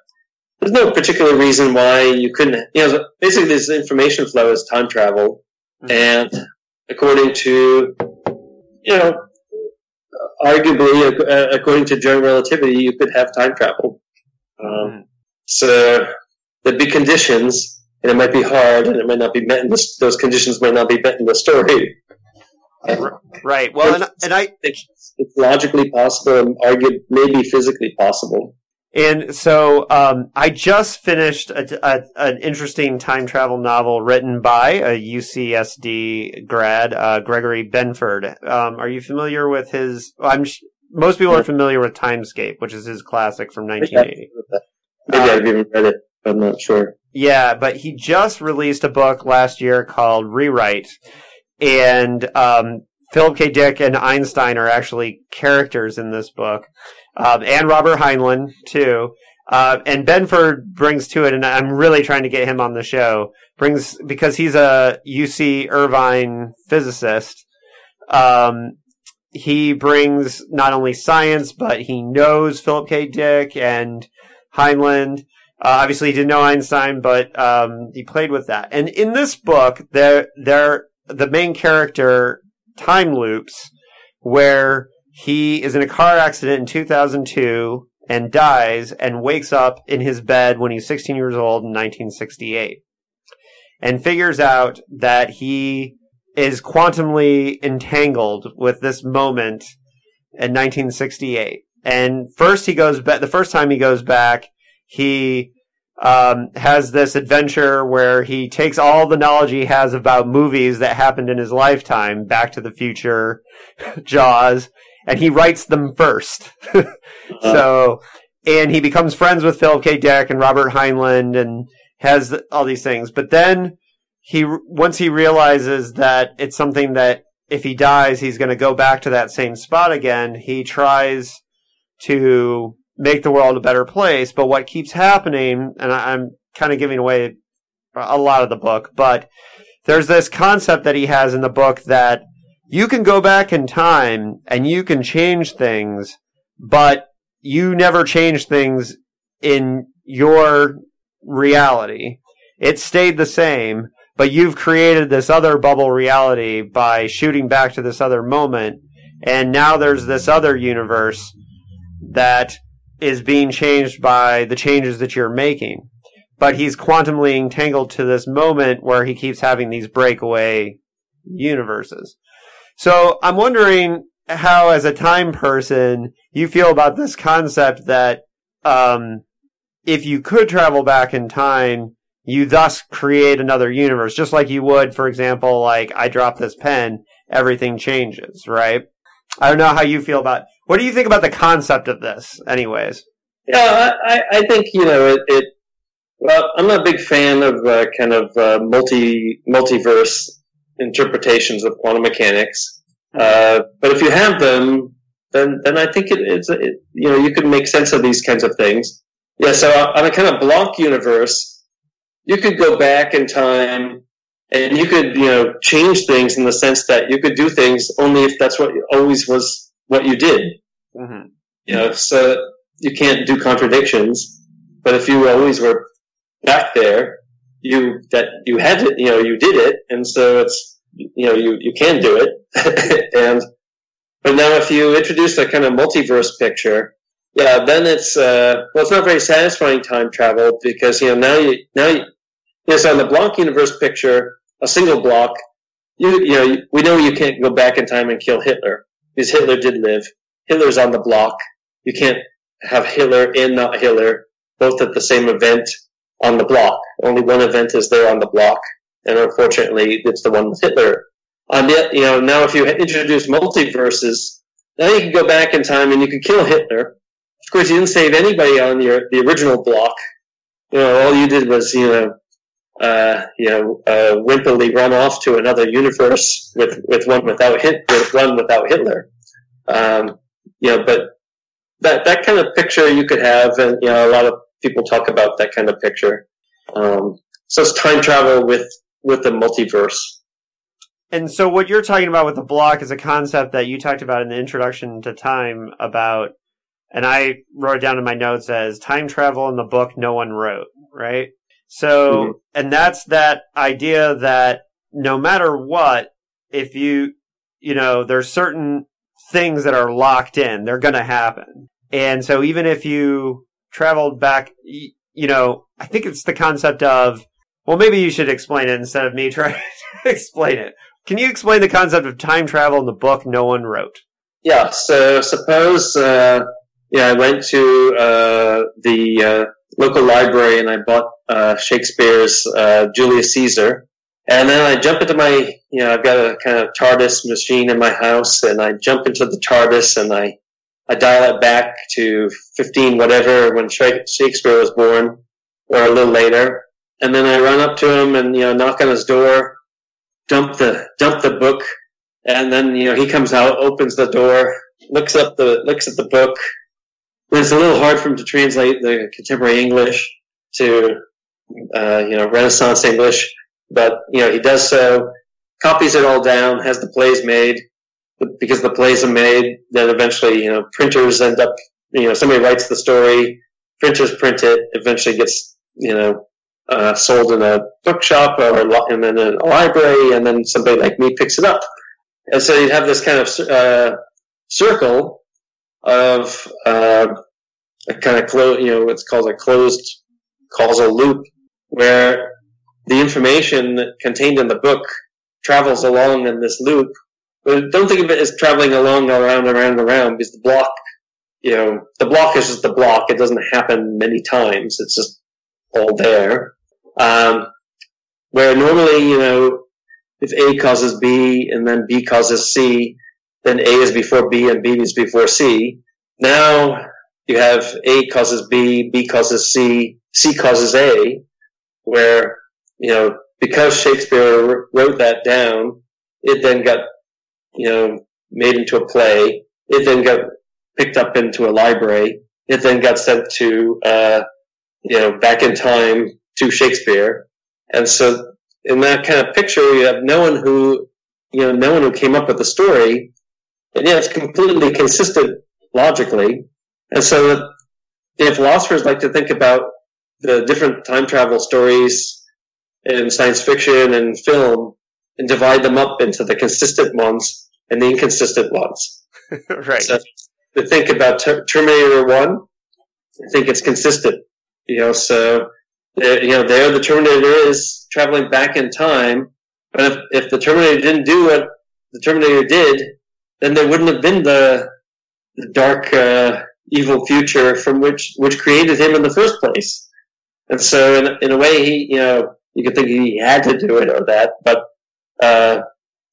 there's no particular reason why you couldn't. You know, basically this information flow is time travel, mm-hmm. and according to you know arguably, uh, according to general relativity, you could have time travel. Um, hmm. so there'd be conditions, and it might be hard, and it might not be met. In this, those conditions might not be met in the story. Right. Well, and, and I, it's, it's logically possible, and argued maybe physically possible. And so um, I just finished a, a, an interesting time travel novel written by a UCSD grad, uh, Gregory Benford. Um, are you familiar with his? I'm most people are familiar with Timescape, which is his classic from 1980. Maybe I've even read it. I'm not sure. Yeah, but he just released a book last year called Rewrite, and um, Philip K. Dick and Einstein are actually characters in this book um, and Robert Heinlein too. Uh, and Benford brings to it, and I'm really trying to get him on the show. Brings because he's a UC Irvine physicist. Um, he brings not only science, but he knows Philip K. Dick and Heinlein. Uh, obviously, he didn't know Einstein, but um, he played with that. And in this book, there, there, the main character time loops where he is in a car accident in 2002 and dies and wakes up in his bed when he's 16 years old in 1968 and figures out that he is quantumly entangled with this moment in 1968. And first he goes back, the first time he goes back, he um, has this adventure where he takes all the knowledge he has about movies that happened in his lifetime, Back to the Future, Jaws, and he writes them first. uh-huh. So, and he becomes friends with Philip K. Dick and Robert Heinlein and has all these things. But then he, once he realizes that it's something that if he dies, he's going to go back to that same spot again, he tries to make the world a better place. But what keeps happening, and I'm kind of giving away a lot of the book, but there's this concept that he has in the book that you can go back in time and you can change things, but you never change things in your reality. It stayed the same, but you've created this other bubble reality by shooting back to this other moment. And now there's this other universe that is being changed by the changes that you're making. But he's quantumly entangled to this moment where he keeps having these breakaway universes. So I'm wondering how, as a time person, you feel about this concept that um, if you could travel back in time, you thus create another universe, just like you would, for example, like I drop this pen, everything changes, right? I don't know how you feel about. What do you think about the concept of this, anyways? Yeah, I, I think you know it, it. Well, I'm not a big fan of uh, kind of uh, multi multiverse interpretations of quantum mechanics. Uh, but if you have them, then then I think it, it's it, you know you can make sense of these kinds of things. Yeah, so on a kind of block universe, you could go back in time and you could you know change things in the sense that you could do things only if that's what always was what you did. Mm-hmm. You know, so you can't do contradictions. But if you always were back there, you that you had it, you know, you did it, and so it's you know you you can do it. and but now if you introduce a kind of multiverse picture, yeah, then it's uh, well, it's not very satisfying time travel because you know now you now you, you know, so in the block universe picture, a single block, you you know we know you can't go back in time and kill Hitler because Hitler did live. Hitler's on the block. You can't have Hitler and not Hitler both at the same event on the block. Only one event is there on the block, and unfortunately, it's the one with Hitler. Um, on the, you know, now if you introduce multiverses, now you can go back in time and you can kill Hitler. Of course, you didn't save anybody on your the original block. You know, all you did was you know, uh, you know, uh, wimpily run off to another universe with with one without hit with one without Hitler. Um, you know, but that that kind of picture you could have, and you know, a lot of people talk about that kind of picture. Um, so it's time travel with with the multiverse. And so, what you're talking about with the block is a concept that you talked about in the introduction to time about, and I wrote it down in my notes as time travel in the book no one wrote, right? So, mm-hmm. and that's that idea that no matter what, if you, you know, there's certain things that are locked in, they're going to happen. And so even if you traveled back, you know, I think it's the concept of, well, maybe you should explain it instead of me trying to explain it. Can you explain the concept of time travel in the book no one wrote? Yeah, so suppose, uh, yeah, I went to uh, the uh, local library and I bought uh, Shakespeare's uh, Julius Caesar. And then I jump into my, you know, I've got a kind of TARDIS machine in my house and I jump into the TARDIS and I I dial it back to 15 whatever when Shakespeare was born, or a little later, and then I run up to him and you know knock on his door, dump the dump the book, and then you know he comes out, opens the door, looks up the looks at the book. It's a little hard for him to translate the contemporary English to uh, you know Renaissance English, but you know he does so, copies it all down, has the plays made, because the plays are made, then eventually, you know, printers end up, you know, somebody writes the story, printers print it, eventually gets, you know, uh, sold in a bookshop or and then in a library, and then somebody like me picks it up. And so you have this kind of uh, circle of uh, a kind of close, you know, what's called a closed causal loop, where the information contained in the book travels along in this loop but don't think of it as traveling along, around, around, around, because the block, you know, the block is just the block. It doesn't happen many times. It's just all there. Um, where normally, you know, if A causes B and then B causes C, then A is before B and B is before C. Now you have A causes B, B causes C, C causes A, where, you know, because Shakespeare wrote that down, it then got you know, made into a play. It then got picked up into a library. it then got sent to uh, you know back in time to Shakespeare, and so in that kind of picture, you have no one who you know no one who came up with the story, and yeah, it's completely consistent logically, and so if philosophers like to think about the different time travel stories in science fiction and film and divide them up into the consistent ones and the inconsistent ones. right. So to think about Ter- Terminator 1, I think it's consistent. You know, so, you know, there the Terminator is traveling back in time, but if, if the Terminator didn't do what the Terminator did, then there wouldn't have been the, the dark, uh, evil future from which, which created him in the first place. And so in, in a way, he, you know, you could think he had to do it or that, but, uh,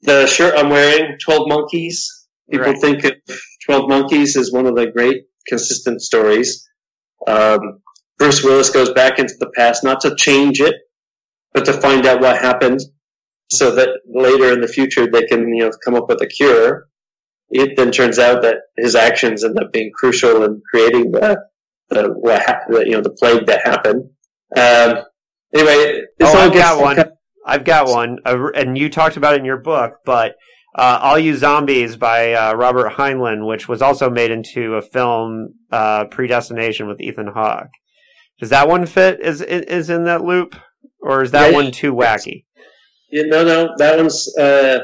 the shirt I'm wearing, 12 Monkeys, people Right. think of 12 Monkeys as one of the great consistent stories. Um, Bruce Willis goes back into the past, not to change it, but to find out what happened so that later in the future they can, you know, come up with a cure. It then turns out that his actions end up being crucial in creating the, the, what the you know, the plague that happened. Um, anyway, Oh, I've got one. I've got one, uh, and you talked about it in your book, but uh, "All You Zombies" by uh, Robert Heinlein, which was also made into a film, uh, Predestination with Ethan Hawke. Does that one fit? Is is in that loop, or is that Yeah, one too wacky? Yeah, no, no, that one's uh,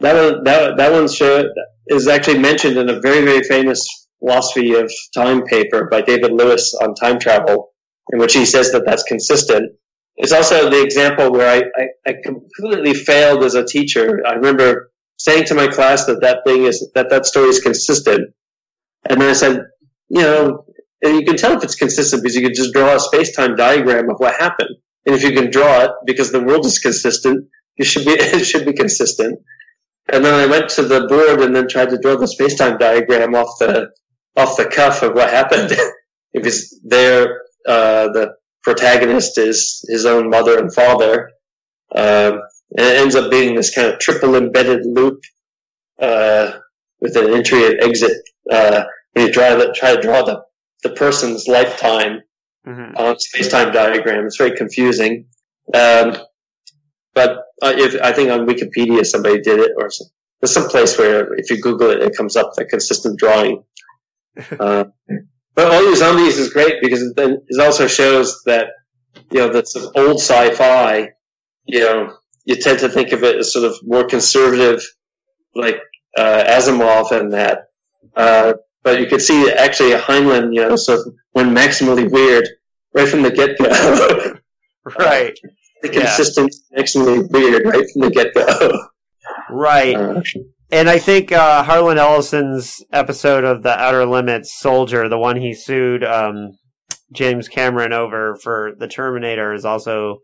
that one that that one's show is actually mentioned in a very very famous philosophy of time paper by David Lewis on time travel, in which he says that that's consistent. It's also the example where I, I, I completely failed as a teacher. I remember saying to my class that that thing is that that story is consistent, and then I said, you know, and you can tell if it's consistent because you can just draw a space time diagram of what happened. And if you can draw it, because the world is consistent, you should be it should be consistent. And then I went to the board and then tried to draw the space time diagram off the off the cuff of what happened. because there, uh, the protagonist is his own mother and father. Um, and it ends up being this kind of triple embedded loop uh, with an entry and exit. Uh, when you try to try to draw the the person's lifetime Mhm. on space time diagram. It's very confusing. Um, but uh, if, I think on Wikipedia somebody did it, or some, there's some place where if you Google it, it comes up the consistent drawing. Uh, but All You Zombies is great because it then it also shows that you know that's old sci-fi. You know, you tend to think of it as sort of more conservative, like uh, Asimov and that. Uh, but you could see actually Heinlein, you know, sort of went maximally weird right from the get go. Right, the Yeah. consistent, maximally weird right from the get go. right. Uh, And I think uh, Harlan Ellison's episode of the Outer Limits Soldier, the one he sued um, James Cameron over for the Terminator, is also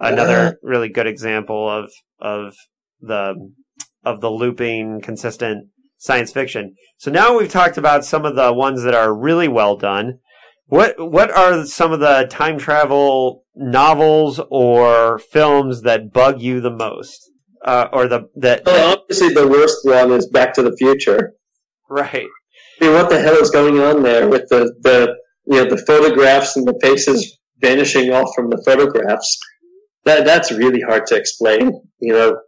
another really good example of of the of the looping, consistent science fiction. So now we've talked about some of the ones that are really well done. What what are some of the time travel novels or films that bug you the most, uh, or the that well, obviously, the worst one is Back to the Future. right? I mean, what the hell is going on there with the, the you know the photographs and the faces vanishing off from the photographs? That that's really hard to explain. You know,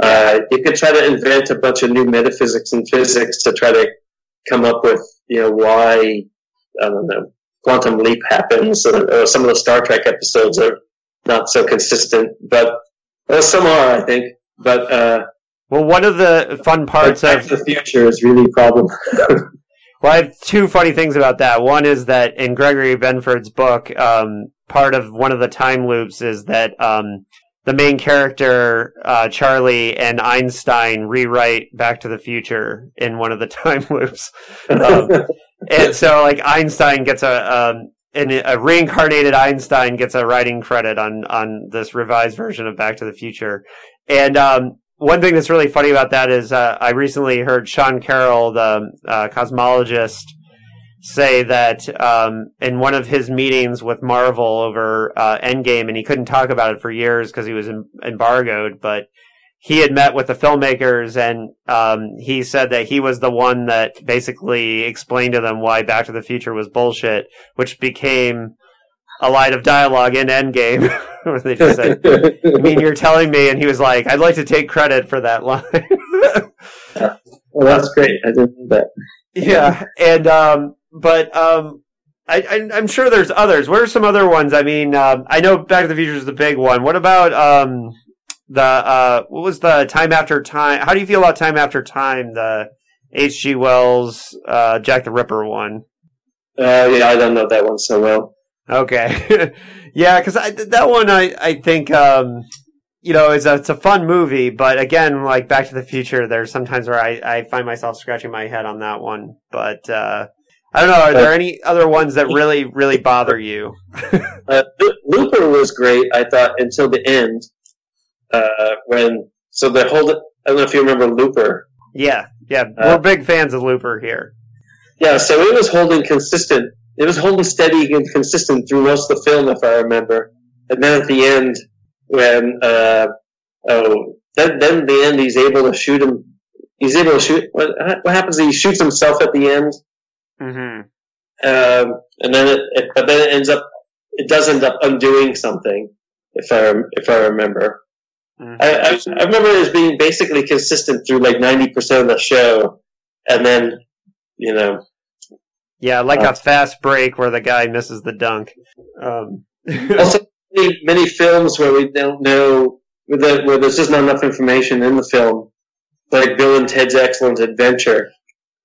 uh, you could try to invent a bunch of new metaphysics and physics to try to come up with you know why I don't know quantum leap happens, or, or some of the Star Trek episodes are not so consistent, but well, some are, I think. But uh, Well, one of the fun parts of the Future is really problem. Well, I have two funny things about that. One is that in Gregory Benford's book, um, part of one of the time loops is that um, the main character, uh, Charlie, and Einstein rewrite Back to the Future in one of the time loops. Um, and so, like, Einstein gets a. Um, and a reincarnated Einstein gets a writing credit on on this revised version of Back to the Future, and um, one thing that's really funny about that is uh, I recently heard Sean Carroll, the uh, cosmologist, say that um, in one of his meetings with Marvel over uh, Endgame, and he couldn't talk about it for years because he was em- embargoed, but he had met with the filmmakers and um, he said that he was the one that basically explained to them why Back to the Future was bullshit, which became a line of dialogue in Endgame where they just said, "I mean, you're telling me," and he was like, "I'd like to take credit for that line." well, that's great. I didn't know that. Yeah, and um, but um, I, I, am sure there's others. What are some other ones? I mean, um, I know Back to the Future is the big one. What about um, the uh, what was the Time After Time? How do you feel about Time After Time? The H.G. Wells, uh, Jack the Ripper one. Uh, yeah, I don't know that one so well. Okay, yeah, because that one I I think um, you know it's a it's a fun movie, but again, like Back to the Future, there's sometimes where I I find myself scratching my head on that one, but. Uh, I don't know. Are there any other ones that really, really bother you? uh, Looper was great, I thought, until the end. Uh, when so the whole I don't know if you remember Looper. Yeah, yeah, we're uh, big fans of Looper here. Yeah, so it was holding consistent. It was holding steady and consistent through most of the film, if I remember. And then at the end, when uh, oh, then then at the end, he's able to shoot him. He's able to shoot. What, what happens? He shoots himself at the end Mm-hmm. Um, and then it, it, but then it ends up, it does end up undoing something, if I if I remember. Mm-hmm. I, I, I remember it as being basically consistent through like ninety percent of the show, and then you know. Yeah, like uh, a fast break where the guy misses the dunk. Um. also, many, many films where we don't know where, the, where there's just not enough information in the film, like Bill and Ted's Excellent Adventure.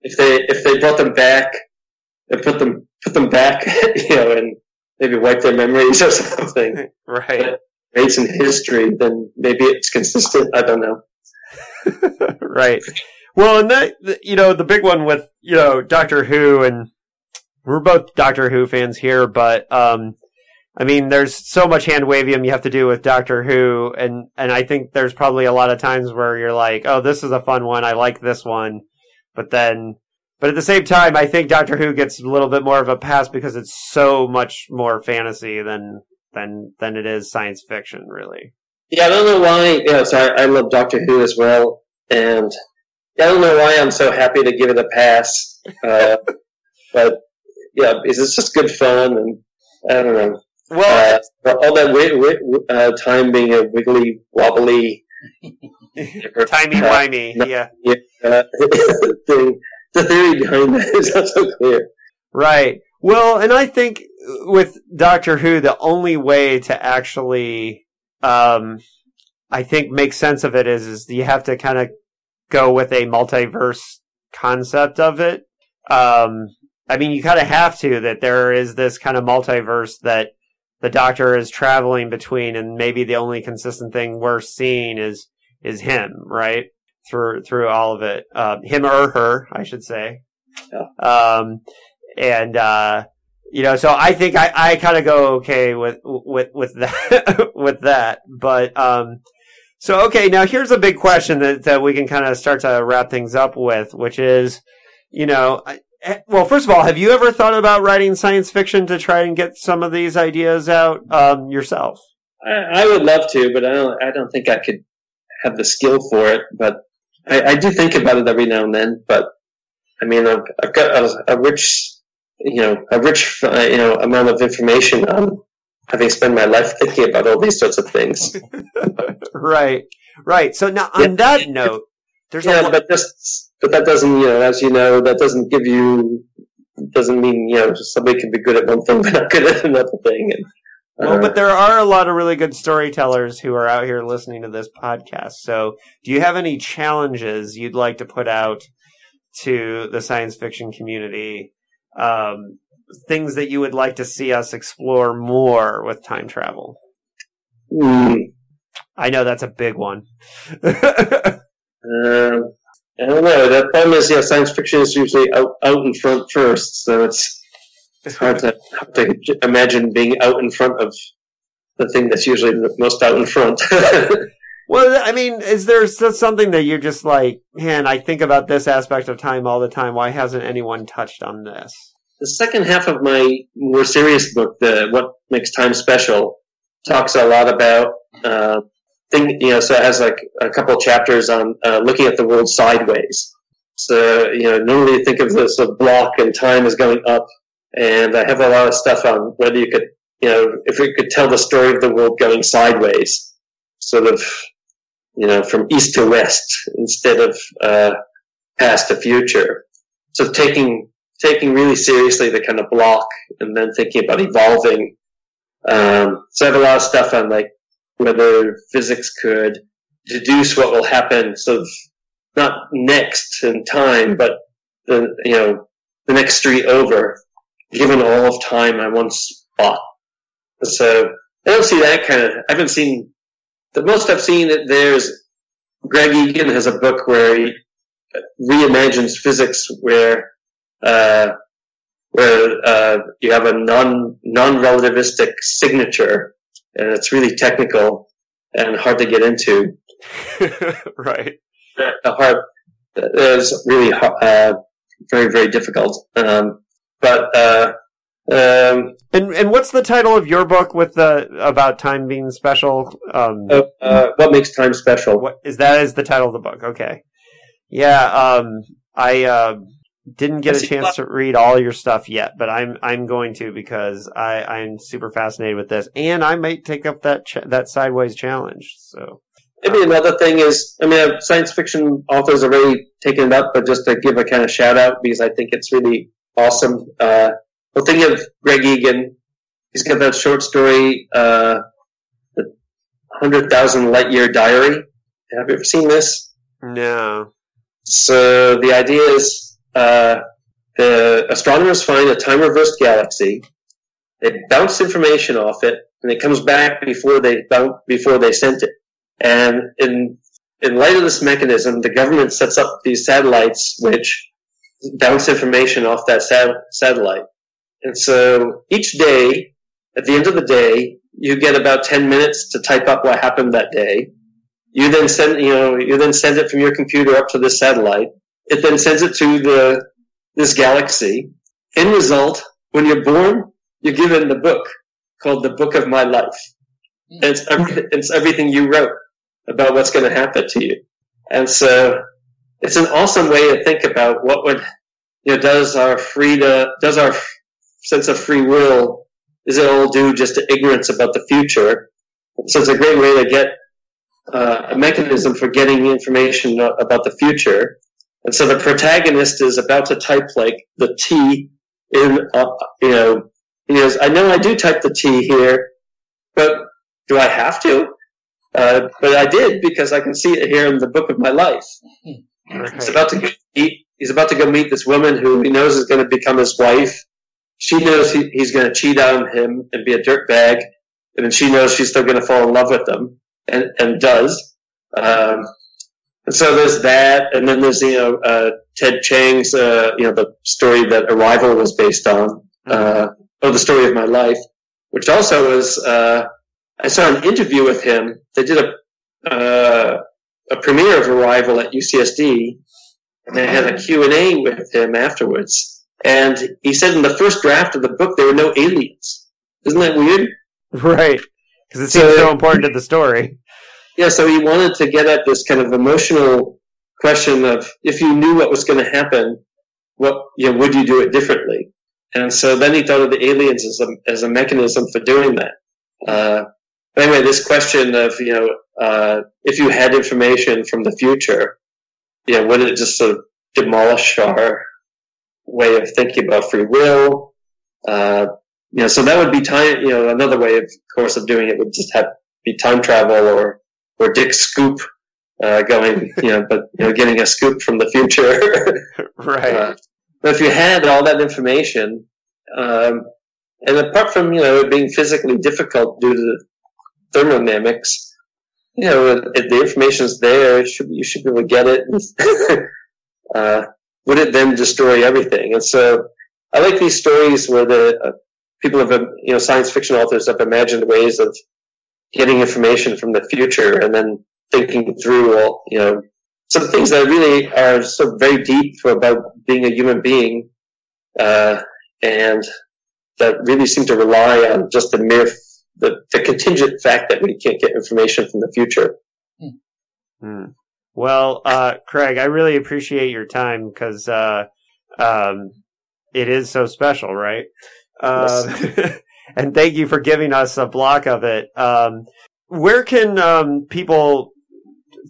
If they if they brought them back and put them put them back, you know, and maybe wipe their memories or something. Right. Rates in history, then maybe it's consistent. I don't know. right. Well, and that you know the big one with you know Doctor Who, and we're both Doctor Who fans here, but um, I mean, there's so much hand wavium you have to do with Doctor Who, and and I think there's probably a lot of times where you're like, oh, this is a fun one, I like this one, but then but at the same time, I think Doctor Who gets a little bit more of a pass because it's so much more fantasy than than than it is science fiction, really. Yeah, I don't know why. Yeah, so I, I love Doctor Who as well, and I don't know why I'm so happy to give it a pass. Uh, but yeah, is it's just good fun, and I don't know. Well, uh, all that wi- wi- uh, time being a wiggly wobbly, timey wimey, yeah, yeah thing the theory behind that is not so clear. Right. Well, and I think with Doctor Who, the only way to actually, um, I think make sense of it is, is you have to kind of go with a multiverse concept of it. Um, I mean, you kind of have to that there is this kind of multiverse that the Doctor is traveling between, and maybe the only consistent thing we're seeing is is him, right? through through all of it. Um, him or her, I should say. Yeah. Um, and uh, you know, so I think I, I kind of go okay with with with that with that. But um, so okay, now here's a big question that that we can kind of start to wrap things up with, which is, you know. Eh, well, first of all, have you ever thought about writing science fiction to try and get some of these ideas out um, yourself? I, I would love to, but I don't. I don't think I could have the skill for it. But I, I, do think about it every now and then, but I mean, I've, I've got a, a, rich, you know, a rich, uh, you know, amount of information on having spent my life thinking about all these sorts of things. right, right. So now, on yeah. that note, there's yeah, but just, but that doesn't, you know, as you know, that doesn't give you, doesn't mean you know somebody can be good at one thing but not good at another thing. And, well, but there are a lot of really good storytellers who are out here listening to this podcast. So, do you have any challenges you'd like to put out to the science fiction community? Um, things that you would like to see us explore more with time travel? Mm. I know that's a big one. um, I don't know. The problem is, yeah, science fiction is usually out, out in front first, so it's it's hard to, hard to imagine being out in front of the thing that's usually most out in front. well, I mean, is there something that you're just like, man, I think about this aspect of time all the time. Why hasn't anyone touched on this? The second half of my more serious book, the What Makes Time Special, talks a lot about uh, think, you know, so it has like a couple chapters on uh, looking at the world sideways. So, you know, normally you think of this a block and time is going up. And I have a lot of stuff on whether you could, you know, if we could tell the story of the world going sideways, sort of, you know, from east to west instead of, uh, past to future. So taking, taking really seriously the kind of block and then thinking about evolving. Um, so I have a lot of stuff on like whether physics could deduce what will happen sort of not next in time, but the, you know, the next street over, given all of time I once bought. So I don't see that kind of, I haven't seen, the most I've seen it there's Greg Egan has a book where he reimagines physics where, uh, where, uh, you have a non, non-relativistic signature and it's really technical and hard to get into. right. The hard is really uh, very very difficult. Um, but uh, um, and and what's the title of your book with the about time being special? Um, uh, uh what makes time special? What is that? Is the title of the book? Okay. Yeah. Um, I uh, didn't get a chance to read all your stuff yet, but I'm I'm going to because I I'm super fascinated with this, and I might take up that ch- that sideways challenge. So maybe another thing is, I mean, science fiction authors are already taken it up, but just to give a kind of shout out because I think it's really awesome. Uh, well, think of Greg Egan. He's got that short story, uh, the Hundred Thousand Light Year Diary. Have you ever seen this? No. So the idea is uh, the astronomers find a time reversed galaxy. They bounce information off it, and it comes back before they before they sent it. And in in light of this mechanism, the government sets up these satellites which bounce information off that sat- satellite. And so each day, at the end of the day, you get about 10 minutes to type up what happened that day. You then send, you know, you then send it from your computer up to the satellite. It then sends it to the this galaxy. End result, when you're born, you're given the book called the Book of My Life. And it's, every, it's everything you wrote about what's going to happen to you. And so it's an awesome way to think about what would, you know, does our free to, does our sense of free will, is it all due just to ignorance about the future? So it's a great way to get uh, a mechanism for getting information about the future and so the protagonist is about to type like the T in, uh, you know, he goes, I know I do type the T here, but do I have to? Uh, but I did because I can see it here in the book of my life. Right. He's about to meet, he's about to go meet this woman who he knows is going to become his wife. She knows he, he's going to cheat on him and be a dirtbag, and then she knows she's still going to fall in love with him, and and does. Um, and so there's that, and then there's you know uh, Ted Chiang's uh, you know the story that Arrival was based on, mm-hmm. uh, or the story of my life, which also was uh, I saw an interview with him. They did a uh, a premiere of Arrival at UCSD, and they had a Q and A with him afterwards. And he said in the first draft of the book there were no aliens. Isn't that weird? Right, because it seems so, so important to the story yeah, so he wanted to get at this kind of emotional question of if you knew what was going to happen, what you know, would you do it differently? And so then he thought of the aliens as a as a mechanism for doing that. Uh, anyway, this question of you know uh, if you had information from the future, you know, would it just sort of demolish our way of thinking about free will? Uh, you know, so that would be time. You know, another way, of course, of doing it would just have be time travel or or Dick Scoop uh, going, you know, but you know, getting a scoop from the future. right. Uh, but if you had all that information, um, and apart from you know it being physically difficult due to thermodynamics, you know, if the information is there, should, you should be able to get it. uh, would it then destroy everything? And so, I like these stories where the uh, people have, you know, science fiction authors have imagined ways of getting information from the future and then thinking through all, you know, some things that really are so very deep for about being a human being, uh, and that really seem to rely on just the mere the, the contingent fact that we can't get information from the future. Hmm. Well, uh, Craig, I really appreciate your time because uh, um, it is so special, right? Uh, and thank you for giving us a block of it. Um, where can um, people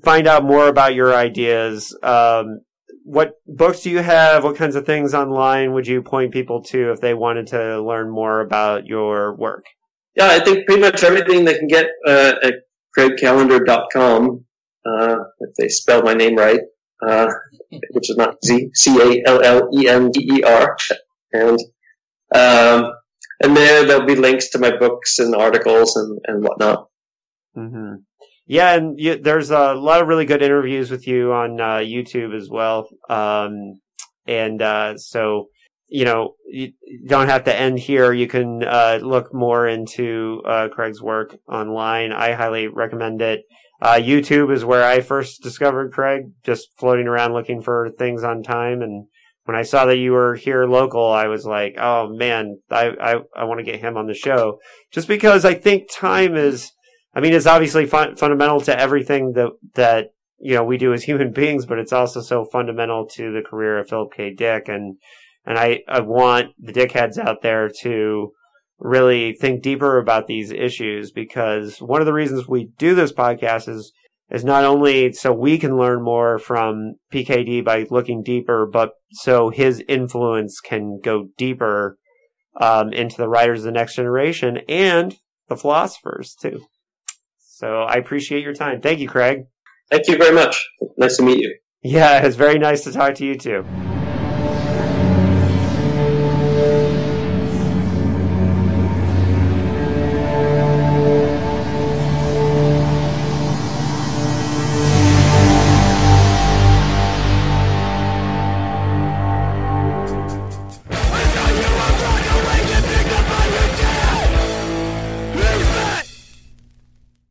find out more about your ideas? Um, what books do you have? What kinds of things online would you point people to if they wanted to learn more about your work? Yeah, I think pretty much everything they can get uh, at craigcallender.com, uh, if they spell my name right, uh, which is not Z, C-A-L-L-E-N-D-E-R. And, um, and there there'll be links to my books and articles and, and whatnot. Mm-hmm. Yeah, and you, there's a lot of really good interviews with you on uh, YouTube as well. Um, and uh, so, you know, you don't have to end here. You can uh, look more into uh, Craig's work online. I highly recommend it. Uh, YouTube is where I first discovered Craig, just floating around looking for things on time. And when I saw that you were here local, I was like, oh man, I, I, I want to get him on the show. Just because I think time is I mean, it's obviously fun- fundamental to everything that that you know we do as human beings, but it's also so fundamental to the career of Philip K. Dick, and and I, I want the dickheads out there to really think deeper about these issues because one of the reasons we do this podcast is is not only so we can learn more from PKD by looking deeper, but so his influence can go deeper um, into the writers of the next generation and the philosophers too. So I appreciate your time. Thank you, Craig. Thank you very much. Nice to meet you. Yeah, it's very nice to talk to you too.